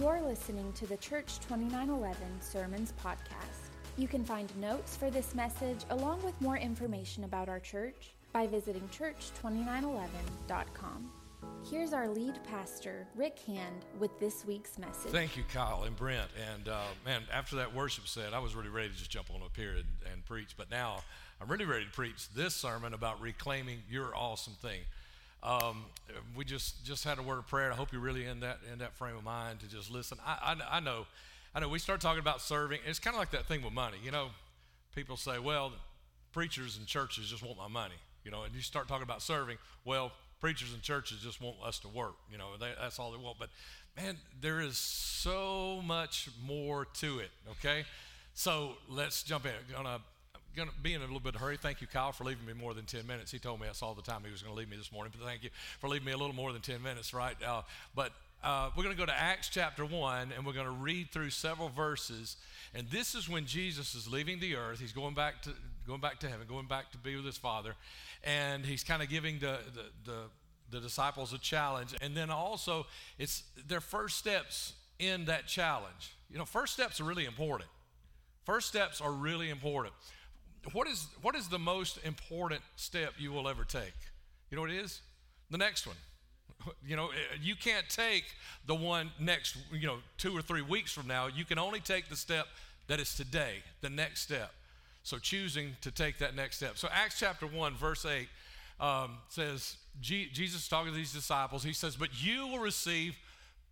You're listening to the Church 2911 Sermons Podcast. You can find notes for this message along with more information about our church by visiting church2911.com. Here's our lead pastor, Rick Hand, with this week's message. Thank you, Kyle and Brent. And uh, man, after that worship set, I was really ready to just jump on up here and, and preach. But now I'm really ready to preach this sermon about reclaiming your awesome thing. Um, we just just had a word of prayer. I hope you're really in that in that frame of mind to just listen. I, I, I know, I know. We start talking about serving. It's kind of like that thing with money. You know, people say, "Well, preachers and churches just want my money." You know, and you start talking about serving. Well, preachers and churches just want us to work. You know, they, that's all they want. But man, there is so much more to it. Okay, so let's jump in. Gonna going to be in a little bit of hurry. Thank you, Kyle, for leaving me more than 10 minutes. He told me that's all the time he was going to leave me this morning, but thank you for leaving me a little more than 10 minutes, right? Uh, but uh, we're going to go to Acts chapter 1, and we're going to read through several verses. And this is when Jesus is leaving the earth. He's going back to, going back to heaven, going back to be with his Father. And he's kind of giving the, the, the, the disciples a challenge. And then also, it's their first steps in that challenge. You know, first steps are really important. First steps are really important what is, what is the most important step you will ever take? You know what it is? The next one. You know, eh, you can't take the one next, you know, two or three weeks from now. You can only take the step that is today, the next step. So choosing to take that next step. So Acts chapter 1, verse 8 um, says, G- Jesus talking to these disciples, he says, But you will receive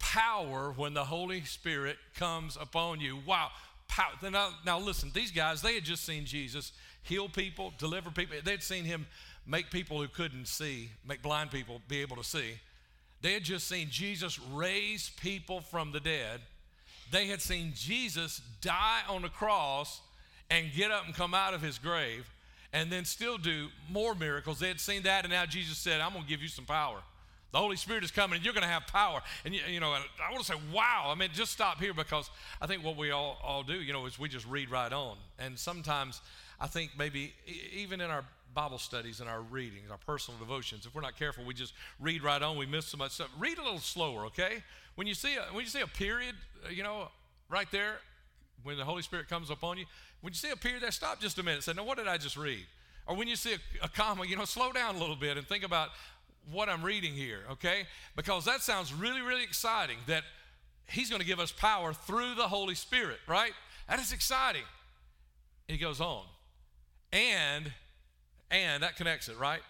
power when the Holy Spirit comes upon you. Wow power. Now, now listen, these guys, they had just seen Jesus heal people, deliver people. They'd seen him make people who couldn't see, make blind people be able to see. They had just seen Jesus raise people from the dead. They had seen Jesus die on the cross and get up and come out of his grave and then still do more miracles. They had seen that, and now Jesus said, I'm going to give you some power. The Holy Spirit is coming and you're going to have power. And, you, you know, I want to say, wow. I mean, just stop here because I think what we all, all do, you know, is we just read right on. And sometimes I think maybe even in our Bible studies and our readings, our personal devotions, if we're not careful, we just read right on. We miss so much stuff. Read a little slower, okay? When you see a, when you see a period, uh, you know, right there, when the Holy Spirit comes upon you, when you see a period there, stop just a minute. Say, now, what did I just read? Or when you see a, a comma, you know, slow down a little bit and think about what I'm reading here, okay? Because that sounds really, really exciting that He's going to give us power through the Holy Spirit, right? That is exciting. He goes on. And, and that connects it, right?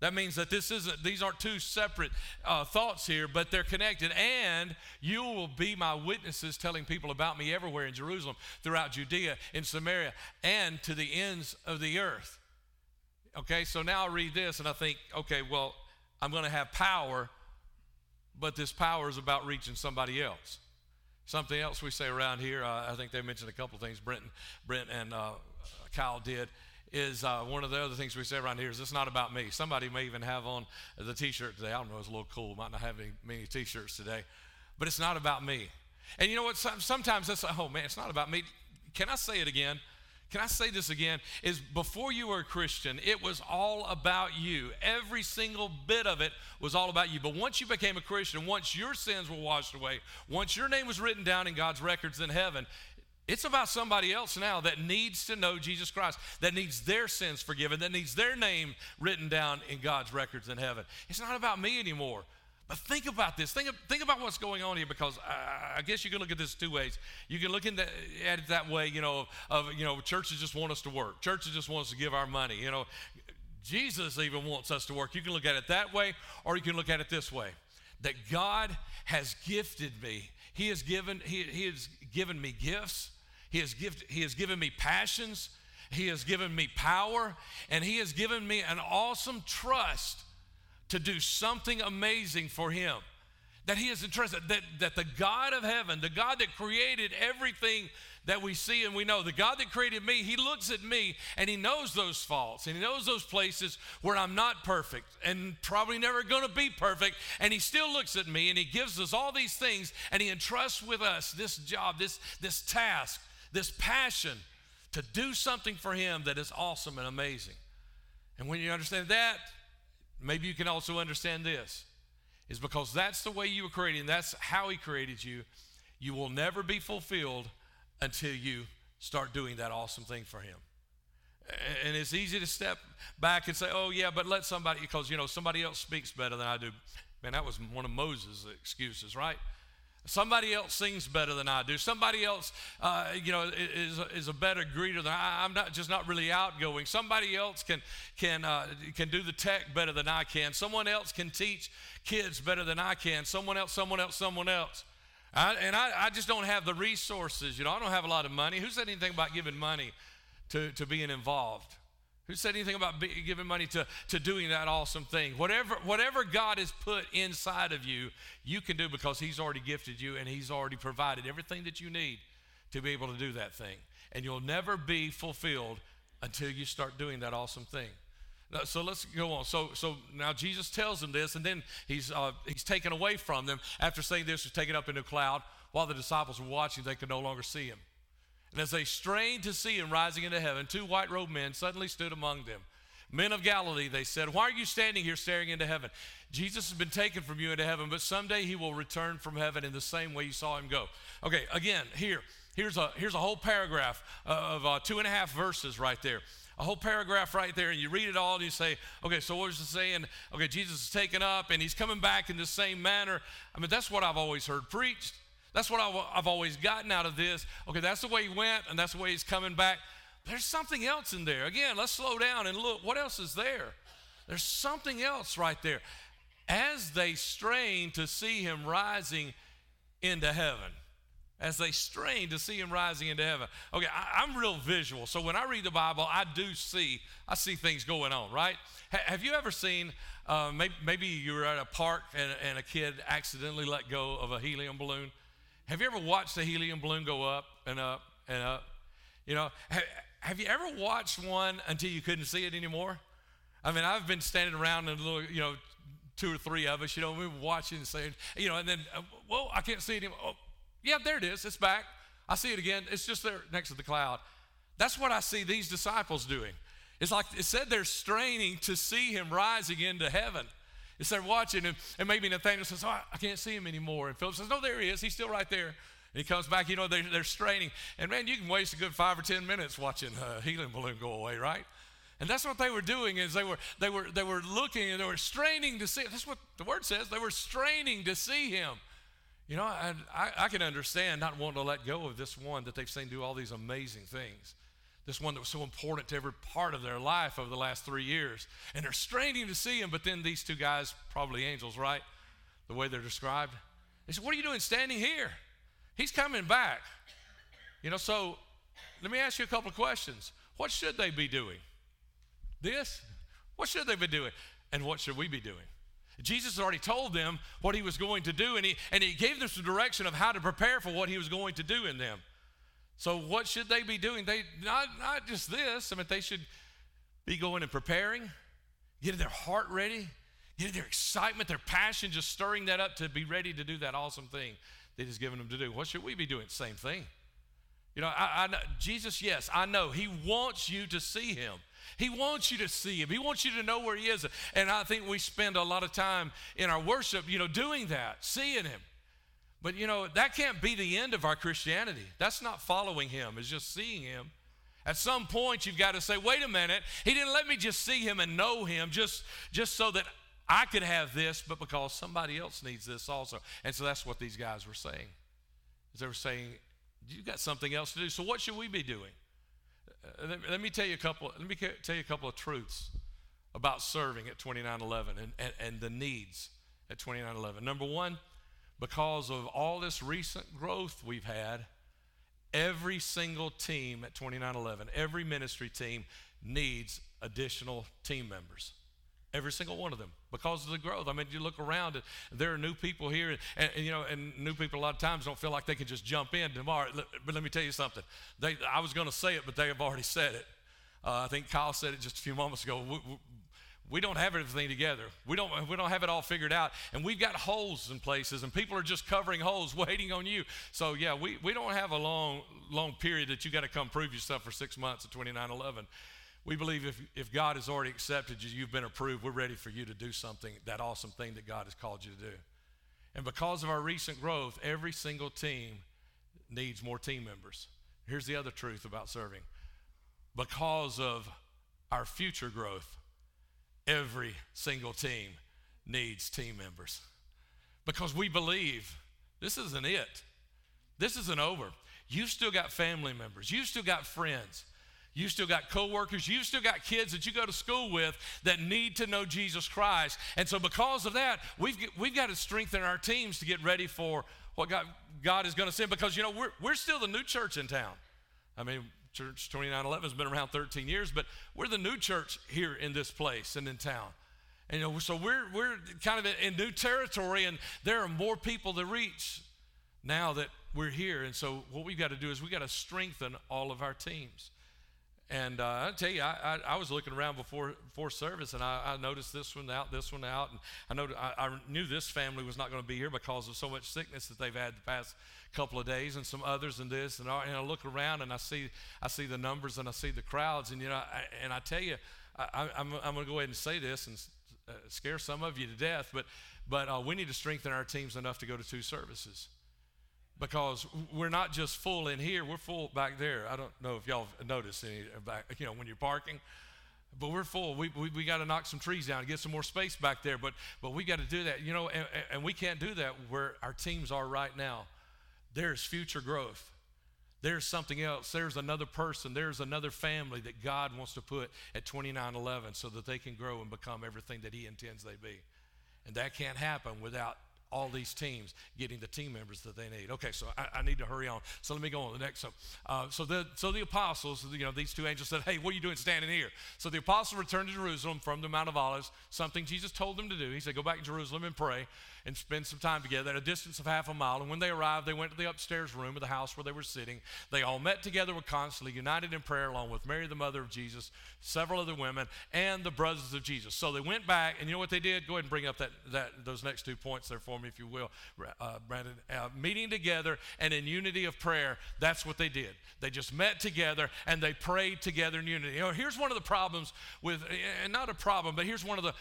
That means that this isn't, these aren't two separate uh, thoughts here, but they're connected. And you will be my witnesses telling people about me everywhere in Jerusalem, throughout Judea, in Samaria, and to the ends of the earth. Okay, so now I read this and I think, okay, well, I'm going to have power, but this power is about reaching somebody else. Something else we say around here, uh, I think they mentioned a couple of things, Brent, Brent and uh, Kyle did, is uh, one of the other things we say around here is it's not about me. Somebody may even have on the t shirt today. I don't know, it's a little cool. Might not have any, many t shirts today, but it's not about me. And you know what? Sometimes that's, oh man, it's not about me. Can I say it again? Can I say this again? Is before you were a Christian, it was all about you. Every single bit of it was all about you. But once you became a Christian, once your sins were washed away, once your name was written down in God's records in heaven, it's about somebody else now that needs to know Jesus Christ, that needs their sins forgiven, that needs their name written down in God's records in heaven. It's not about me anymore. But think about this. Think, think about what's going on here because I, I guess you can look at this two ways. You can look at it that way, you know, of, you know, churches just want us to work. Churches just want us to give our money. You know, Jesus even wants us to work. You can look at it that way or you can look at it this way. That God has gifted me. He has given, he, he has given me gifts. He has, gifted, he has given me passions. He has given me power. And He has given me an awesome trust to do something amazing for him. That he is entrusted, that, that the God of heaven, the God that created everything that we see and we know, the God that created me, he looks at me and he knows those faults and he knows those places where I'm not perfect and probably never going to be perfect. And he still looks at me and he gives us all these things and he entrusts with us this job, this, this task, this passion to do something for him that is awesome and amazing. And when you understand that, Maybe you can also understand this is because that's the way you were created, and that's how He created you, You will never be fulfilled until you start doing that awesome thing for Him. And it's easy to step back and say, oh, yeah, but let somebody, because, you know, somebody else speaks better than I do. Man, that was one of Moses' excuses, right? Somebody else sings better than I do. Somebody else, uh, you know, is, is a better greeter than I. I'm not just not really outgoing. Somebody else can can uh, can do the tech better than I can. Someone else can teach kids better than I can. Someone else, someone else, someone else. I, and I, I just don't have the resources. You know, I don't have a lot of money. Who said anything about giving money to, to being involved? Who said anything about giving money to, to doing that awesome thing? Whatever, whatever God has put inside of you, you can do because He's already gifted you and He's already provided everything that you need to be able to do that thing. And you'll never be fulfilled until you start doing that awesome thing. So let's go on. So, so now Jesus tells them this, and then he's, uh, he's taken away from them. After saying this, he's taken up into a cloud. While the disciples were watching, they could no longer see him. And as they strained to see him rising into heaven, two white robed men suddenly stood among them. Men of Galilee, they said, Why are you standing here staring into heaven? Jesus has been taken from you into heaven, but someday he will return from heaven in the same way you saw him go. Okay, again, here, here's a, here's a whole paragraph of uh, two and a half verses right there a whole paragraph right there, and you read it all, and you say, okay, so what is it saying? Okay, Jesus is taken up, and he's coming back in the same manner. I mean, that's what I've always heard preached. That's what I've always gotten out of this. Okay, that's the way he went, and that's the way he's coming back. There's something else in there. Again, let's slow down and look. What else is there? There's something else right there. As they strain to see him rising into heaven, as they strain to see him rising into heaven. Okay, I, am real visual, so when I read the Bible, I do see I see things going on. Right? H- have you ever seen? Uh, maybe, maybe you were at a park and, and a kid accidentally let go of a helium balloon. Have you ever watched a helium balloon go up and up and up? You know, have, have you ever watched one until you couldn't see it anymore? I mean, I've been standing around and a little, you know, two or three of us, you know, we were watching and saying, you know, and then, uh, whoa, I can't see it anymore. Oh, yeah, there it is. It's back. I see it again. It's just there next to the cloud. That's what I see these disciples doing. It's like it said they're straining to see him rising into heaven. It's they're watching, and, and maybe Nathaniel says, Oh, I can't see him anymore. And Philip says, No, there he is. He's still right there. And he comes back, you know, they're, they're straining. And man, you can waste a good five or 10 minutes watching a helium balloon go away, right? And that's what they were doing is they were, they were, they were looking and they were straining to see. That's what the word says. They were straining to see him. You know, I, I, I can understand not wanting to let go of this one that they've seen do all these amazing things this one that was so important to every part of their life over the last three years. And they're straining to see him, but then these two guys, probably angels, right? The way they're described. They said, What are you doing standing here? He's coming back. You know, so let me ask you a couple of questions. What should they be doing? This? What should they be doing? And what should we be doing? Jesus already told them what he was going to do, and he, and he gave them some direction of how to prepare for what he was going to do in them. So, what should they be doing? They not, not just this, I mean, they should be going and preparing, getting their heart ready, getting their excitement, their passion, just stirring that up to be ready to do that awesome thing that He's given them to do. What should we be doing? Same thing. You know, I, I, know, Jesus, yes, I know. He wants you to see Him. He wants you to see him. He wants you to know where he is. And I think we spend a lot of time in our worship, you know, doing that, seeing him. But you know, that can't be the end of our Christianity. That's not following him, it's just seeing him. At some point you've got to say, "Wait a minute. He didn't let me just see him and know him just just so that I could have this, but because somebody else needs this also." And so that's what these guys were saying. Is they were saying, "You've got something else to do. So what should we be doing?" Uh, let, let, me tell you a couple. Let me tell you a couple of truths about serving at 2911 and, and, and the needs at 2911. Number one, because of all this recent growth we've had, every single team at 2911, every ministry team needs additional team members. Every single one of them, because of the growth. I mean, you look around, and there are new people here, and, and, you know, and new people a lot of times don't feel like they can just jump in tomorrow. But let me tell you something. They, I was going to say it, but they have already said it. Uh, I think Kyle said it just a few moments ago. We, we, we don't have everything together. We don't, we don't have it all figured out. And we've got holes in places, and people are just covering holes waiting on you. So, yeah, we, we don't have a long, long period that you got to come prove yourself for six months at 2911. We believe if, if God has already accepted you, you've been approved, we're ready for you to do something, that awesome thing that God has called you to do. And because of our recent growth, every single team needs more team members. Here's the other truth about serving because of our future growth, every single team needs team members. Because we believe this isn't it, this isn't over. You've still got family members, you've still got friends. You've still got coworkers, you've still got kids that you go to school with that need to know Jesus Christ. And so, because of that, we've, we've got to strengthen our teams to get ready for what God, God is going to send because, you know, we're, we're still the new church in town. I mean, Church 2911 has been around 13 years, but we're the new church here in this place and in town. And you know, so we're, we're kind of in new territory, and there are more people to reach now that we're here. And so, what we've got to do is we've got to strengthen all of our teams. And uh, I tell you, I, I, I, was looking around before before service, and I, I, noticed this one out, this one out, and I I, knew this family was not going to be here because of so much sickness that they've had the past couple of days, and some others, and this, and, and I look around and I see I see the numbers and I see the crowds, and you know, and I tell you, I, am I'm going to go ahead and say this and uh, scare some of you to death, but but uh, we need to strengthen our teams enough to go to two services because we're not just full in here, we're full back there. I don't know if y'all noticed any back, you know, when you're parking, but we're full. We, we, we got to knock some trees down and get some more space back there, but, but we got to do that, you know, and, and we can't do that where our teams are right now. There's future growth. There's something else. There's another person. There's another family that God wants to put at 2911 so that they can grow and become everything that He intends they be. And that can't happen without all these teams getting the team members that they need. Okay, so I, I need to hurry on. So let me go on the next. So, uh, so the so the apostles, you know, these two angels said, "Hey, what are you doing standing here?" So the apostles returned to Jerusalem from the Mount of Olives. Something Jesus told them to do. He said, "Go back to Jerusalem and pray." And spend some time together at a distance of half a mile. And when they arrived, they went to the upstairs room of the house where they were sitting. They all met together, were constantly united in prayer, along with Mary, the mother of Jesus, several other women, and the brothers of Jesus. So they went back, and you know what they did? Go ahead and bring up that, that those next two points there for me, if you will, uh, Brandon. Uh, meeting together and in unity of prayer. That's what they did. They just met together and they prayed together in unity. You know, here's one of the problems with, and not a problem, but here's one of the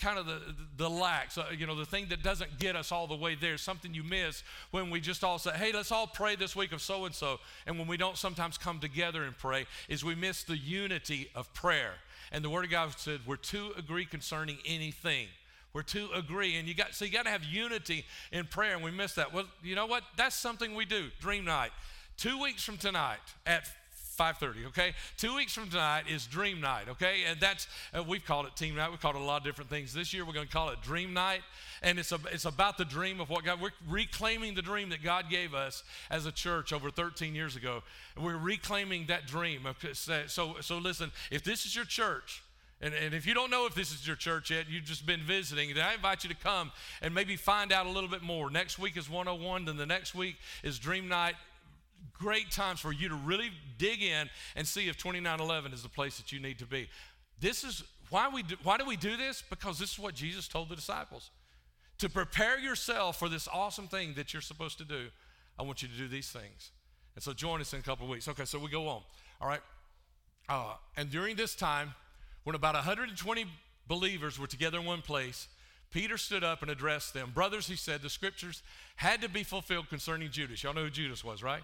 kind of the the lacks. Uh, you know, the thing that doesn't get us all the way there, something you miss when we just all say, hey, let's all pray this week of so and so. And when we don't sometimes come together and pray, is we miss the unity of prayer. And the Word of God said, we're to agree concerning anything. We're to agree. And you got so you got to have unity in prayer, and we miss that. Well, you know what? That's something we do. Dream night. Two weeks from tonight at 5.30 okay two weeks from tonight is dream night okay and that's uh, we've called it team night we've called it a lot of different things this year we're going to call it dream night and it's, a, it's about the dream of what God, we're reclaiming the dream that God gave us as a church over 13 years ago. We're reclaiming that dream. So, so listen, if this is your church, and, and if you don't know if this is your church yet, you've just been visiting, then I invite you to come and maybe find out a little bit more. Next week is 101, then the next week is Dream Night great times for you to really dig in and see if 2911 is the place that you need to be. This is why we do, why do we do this? Because this is what Jesus told the disciples to prepare yourself for this awesome thing that you're supposed to do, I want you to do these things. And so join us in a couple of weeks. Okay, so we go on. All right. Uh, and during this time, when about 120 believers were together in one place, Peter stood up and addressed them. Brothers, he said, the scriptures had to be fulfilled concerning Judas. Y'all know who Judas was, right?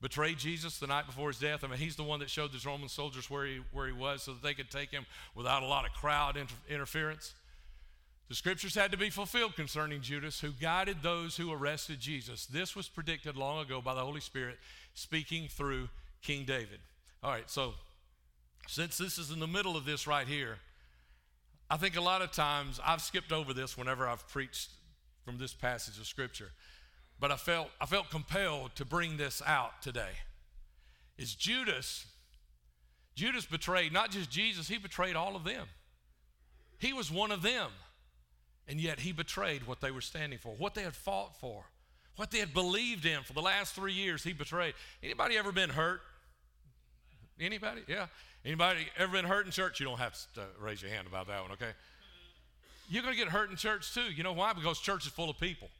Betrayed Jesus the night before his death. I mean, he's the one that showed the Roman soldiers where he, where he was so that they could take him without a lot of crowd inter- interference. The scriptures had to be fulfilled concerning Judas, who guided those who arrested Jesus. This was predicted long ago by the Holy Spirit speaking through King David. All right, so since this is in the middle of this right here, I think a lot of times I've skipped over this whenever I've preached from this passage of scripture. But I felt I felt compelled to bring this out today. Is Judas Judas betrayed not just Jesus, he betrayed all of them. He was one of them. And yet he betrayed what they were standing for, what they had fought for, what they had believed in for the last three years. He betrayed. Anybody ever been hurt? Anybody? Yeah. Anybody ever been hurt in church? You don't have to uh, raise your hand about that one, okay? You're going to get hurt in church too. You know why? Because church is full of people.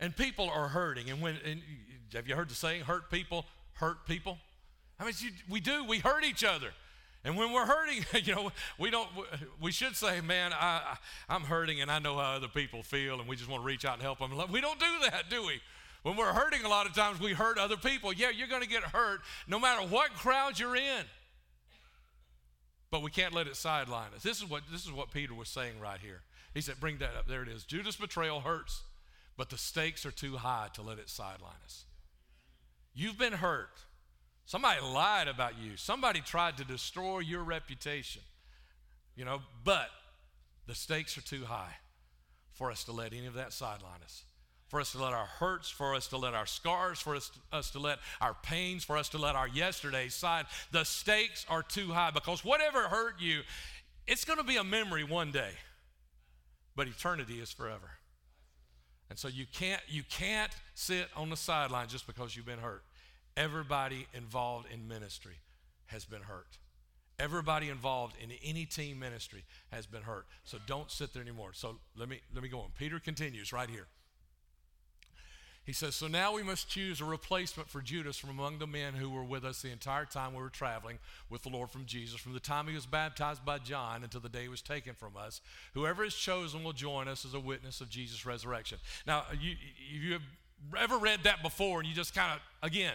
And people are hurting. And when and have you heard the saying, hurt people hurt people? I mean, we do. We hurt each other. And when we're hurting, you know, we don't. We should say, "Man, I, I'm hurting, and I know how other people feel, and we just want to reach out and help them." We don't do that, do we? When we're hurting, a lot of times we hurt other people. Yeah, you're going to get hurt no matter what crowd you're in. But we can't let it sideline us. This is what this is what Peter was saying right here. He said, "Bring that up. There it is. Judas' betrayal hurts, but the stakes are too high to let it sideline us. You've been hurt." Somebody lied about you. Somebody tried to destroy your reputation. You know, but the stakes are too high for us to let any of that sideline us. For us to let our hurts, for us to let our scars, for us to, us to let our pains, for us to let our yesterdays side. The stakes are too high because whatever hurt you, it's going to be a memory one day, but eternity is forever. And so you can't you can't sit on the sideline just because you've been hurt. Everybody involved in ministry has been hurt. Everybody involved in any team ministry has been hurt. So don't sit there anymore. So let me let me go on. Peter continues right here. He says, So now we must choose a replacement for Judas from among the men who were with us the entire time we were traveling with the Lord from Jesus, from the time he was baptized by John until the day he was taken from us. Whoever is chosen will join us as a witness of Jesus' resurrection. Now, you, if you have ever read that before and you just kind of, again,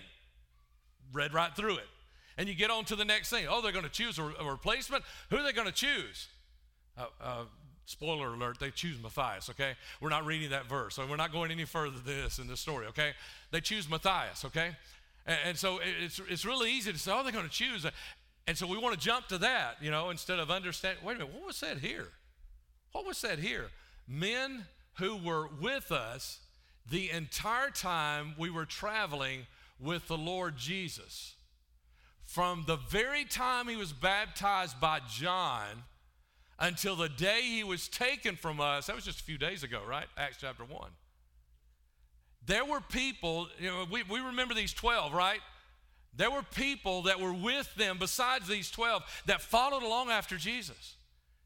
read right through it. And you get on to the next thing. Oh, they're going to choose a, a replacement. Who are they going to choose? Uh, uh, spoiler alert, they choose Matthias, okay? We're not reading that verse, so we're not going any further than this in this story, okay? They choose Matthias, okay? And, and so it's, it's really easy to say, oh, they're going to choose. And so we want to jump to that, you know, instead of understanding, wait a minute, what was said here? What was said here? Men who were with us the entire time we were traveling with the Lord Jesus. From the very time he was baptized by John until the day he was taken from us, that was just a few days ago, right? Acts chapter 1. There were people, you know, we, we remember these 12, right? There were people that were with them besides these 12 that followed along after Jesus.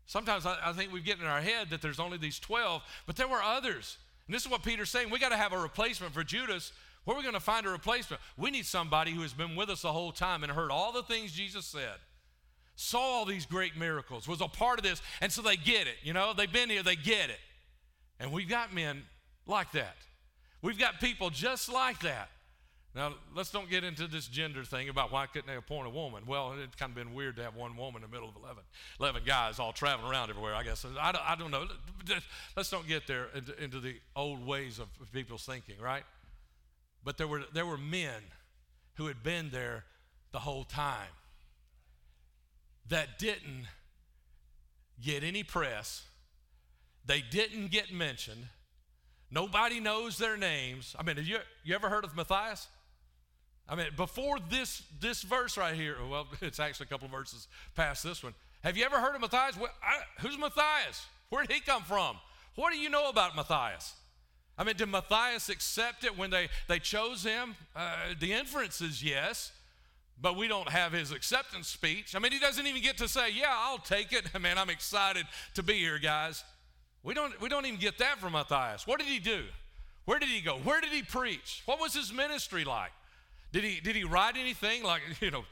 Sometimes I, I think we get in our head that there's only these 12, but there were others. And this is what Peter's saying. We got to have a replacement for Judas where are we going to find a replacement? We need somebody who has been with us the whole time and heard all the things Jesus said, saw all these great miracles, was a part of this, and so they get it. You know, they've been here, they get it. And we've got men like that. We've got people just like that. Now, let's don't get into this gender thing about why couldn't they appoint a woman. Well, it's kind of been weird to have one woman in the middle of 11, 11 guys all traveling around everywhere, I guess. I don't, I don't know. Let's don't get there into, into the old ways of people's thinking, right? But there were, there were men who had been there the whole time that didn't get any press. They didn't get mentioned. Nobody knows their names. I mean, have you, you ever heard of Matthias? I mean, before this, this verse right here, well, it's actually a couple of verses past this one. Have you ever heard of Matthias? Well, I, who's Matthias? Where did he come from? What do you know about Matthias? I mean, did Matthias accept it when they, they chose him? Uh, the inference is yes, but we don't have his acceptance speech. I mean, he doesn't even get to say, Yeah, I'll take it. Man, I'm excited to be here, guys. We don't, we don't even get that from Matthias. What did he do? Where did he go? Where did he preach? What was his ministry like? Did he, did he write anything? Like, you know,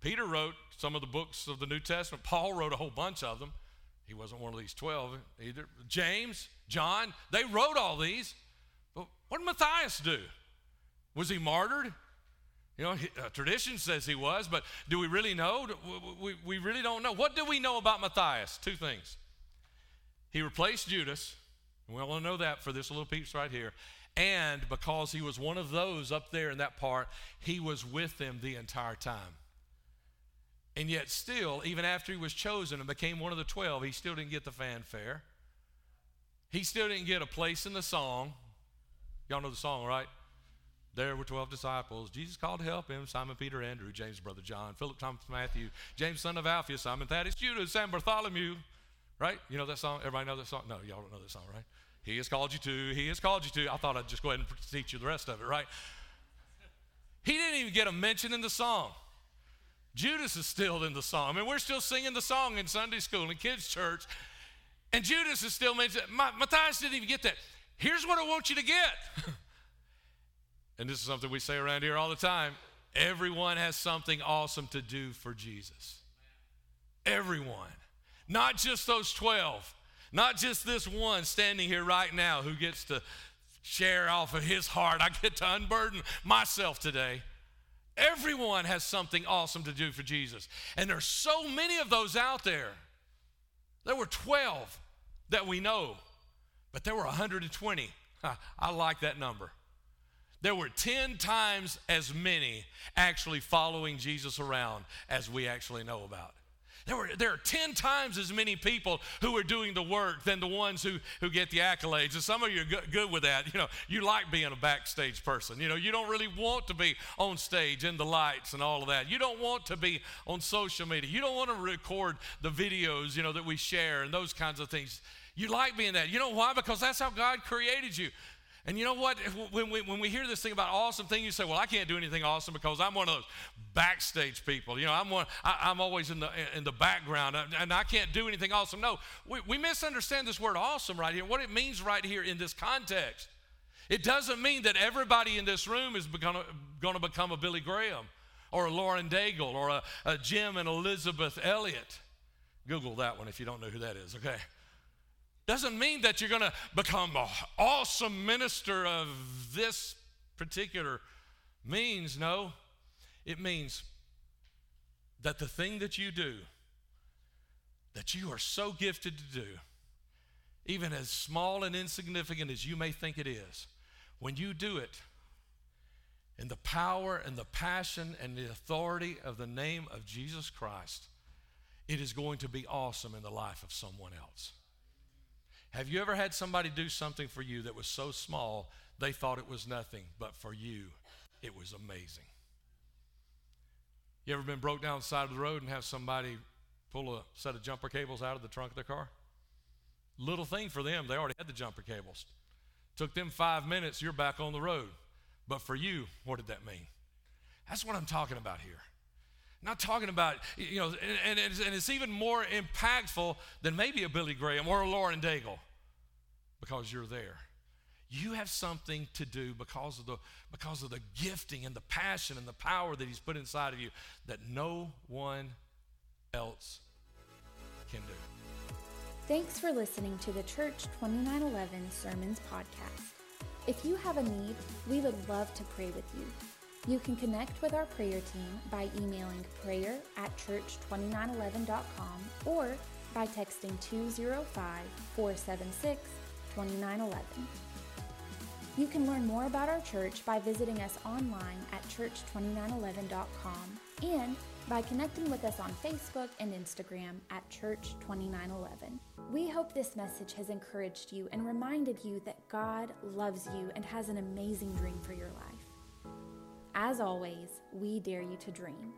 Peter wrote some of the books of the New Testament, Paul wrote a whole bunch of them. He wasn't one of these 12 either. James, John, they wrote all these. But what did Matthias do? Was he martyred? You know, uh, tradition says he was, but do we really know? We, we really don't know. What do we know about Matthias? Two things. He replaced Judas, and we all know that for this little piece right here. And because he was one of those up there in that part, he was with them the entire time. And yet, still, even after he was chosen and became one of the 12, he still didn't get the fanfare. He still didn't get a place in the song. Y'all know the song, right? There were 12 disciples. Jesus called to help him Simon, Peter, Andrew, James, brother John, Philip, Thomas, Matthew, James, son of Alphaeus, Simon, Thaddeus, Judas, Sam, Bartholomew. Right? You know that song? Everybody know that song? No, y'all don't know that song, right? He has called you to, he has called you to. I thought I'd just go ahead and teach you the rest of it, right? He didn't even get a mention in the song. Judas is still in the song. I mean, we're still singing the song in Sunday school and kids' church, and Judas is still mentioned. Matthias didn't even get that. Here's what I want you to get. and this is something we say around here all the time everyone has something awesome to do for Jesus. Everyone. Not just those 12, not just this one standing here right now who gets to share off of his heart. I get to unburden myself today. Everyone has something awesome to do for Jesus. And there's so many of those out there. There were 12 that we know, but there were 120. I like that number. There were 10 times as many actually following Jesus around as we actually know about. There, were, there are 10 times as many people who are doing the work than the ones who, who get the accolades. And some of you are good, good with that. You know, you like being a backstage person. You know, you don't really want to be on stage in the lights and all of that. You don't want to be on social media. You don't want to record the videos, you know, that we share and those kinds of things. You like being that. You know why? Because that's how God created you. And you know what? When we, when we hear this thing about awesome thing, you say, well, I can't do anything awesome because I'm one of those backstage people. You know, I'm, one, I, am always in the, in the background and I can't do anything awesome. No, we, we misunderstand this word awesome right here, what it means right here in this context. It doesn't mean that everybody in this room is going to become a Billy Graham or a Lauren Daigle or a, a Jim and Elisabeth Elliot. Google that one if you don't know who that is, okay? Doesn't mean that you're going to become an awesome minister of this particular means. No, it means that the thing that you do, that you are so gifted to do, even as small and insignificant as you may think it is, when you do it in the power and the passion and the authority of the name of Jesus Christ, it is going to be awesome in the life of someone else. Have you ever had somebody do something for you that was so small they thought it was nothing, but for you, it was amazing? You ever been broke down the side of the road and have somebody pull a set of jumper cables out of the trunk of their car? Little thing for them, they already had the jumper cables. Took them five minutes, you're back on the road. But for you, what did that mean? That's what I'm talking about here. Not talking about, you know, and, and, it's, and it's even more impactful than maybe a Billy Graham or a Lauren Daigle because you're there. You have something to do because of the because of the gifting and the passion and the power that he's put inside of you that no one else can do. Thanks for listening to the Church 2911 Sermons podcast. If you have a need, we would love to pray with you. You can connect with our prayer team by emailing prayer at church2911.com or by texting 205 476 2911. You can learn more about our church by visiting us online at church2911.com and by connecting with us on Facebook and Instagram at Church2911. We hope this message has encouraged you and reminded you that God loves you and has an amazing dream for your life. As always, we dare you to dream.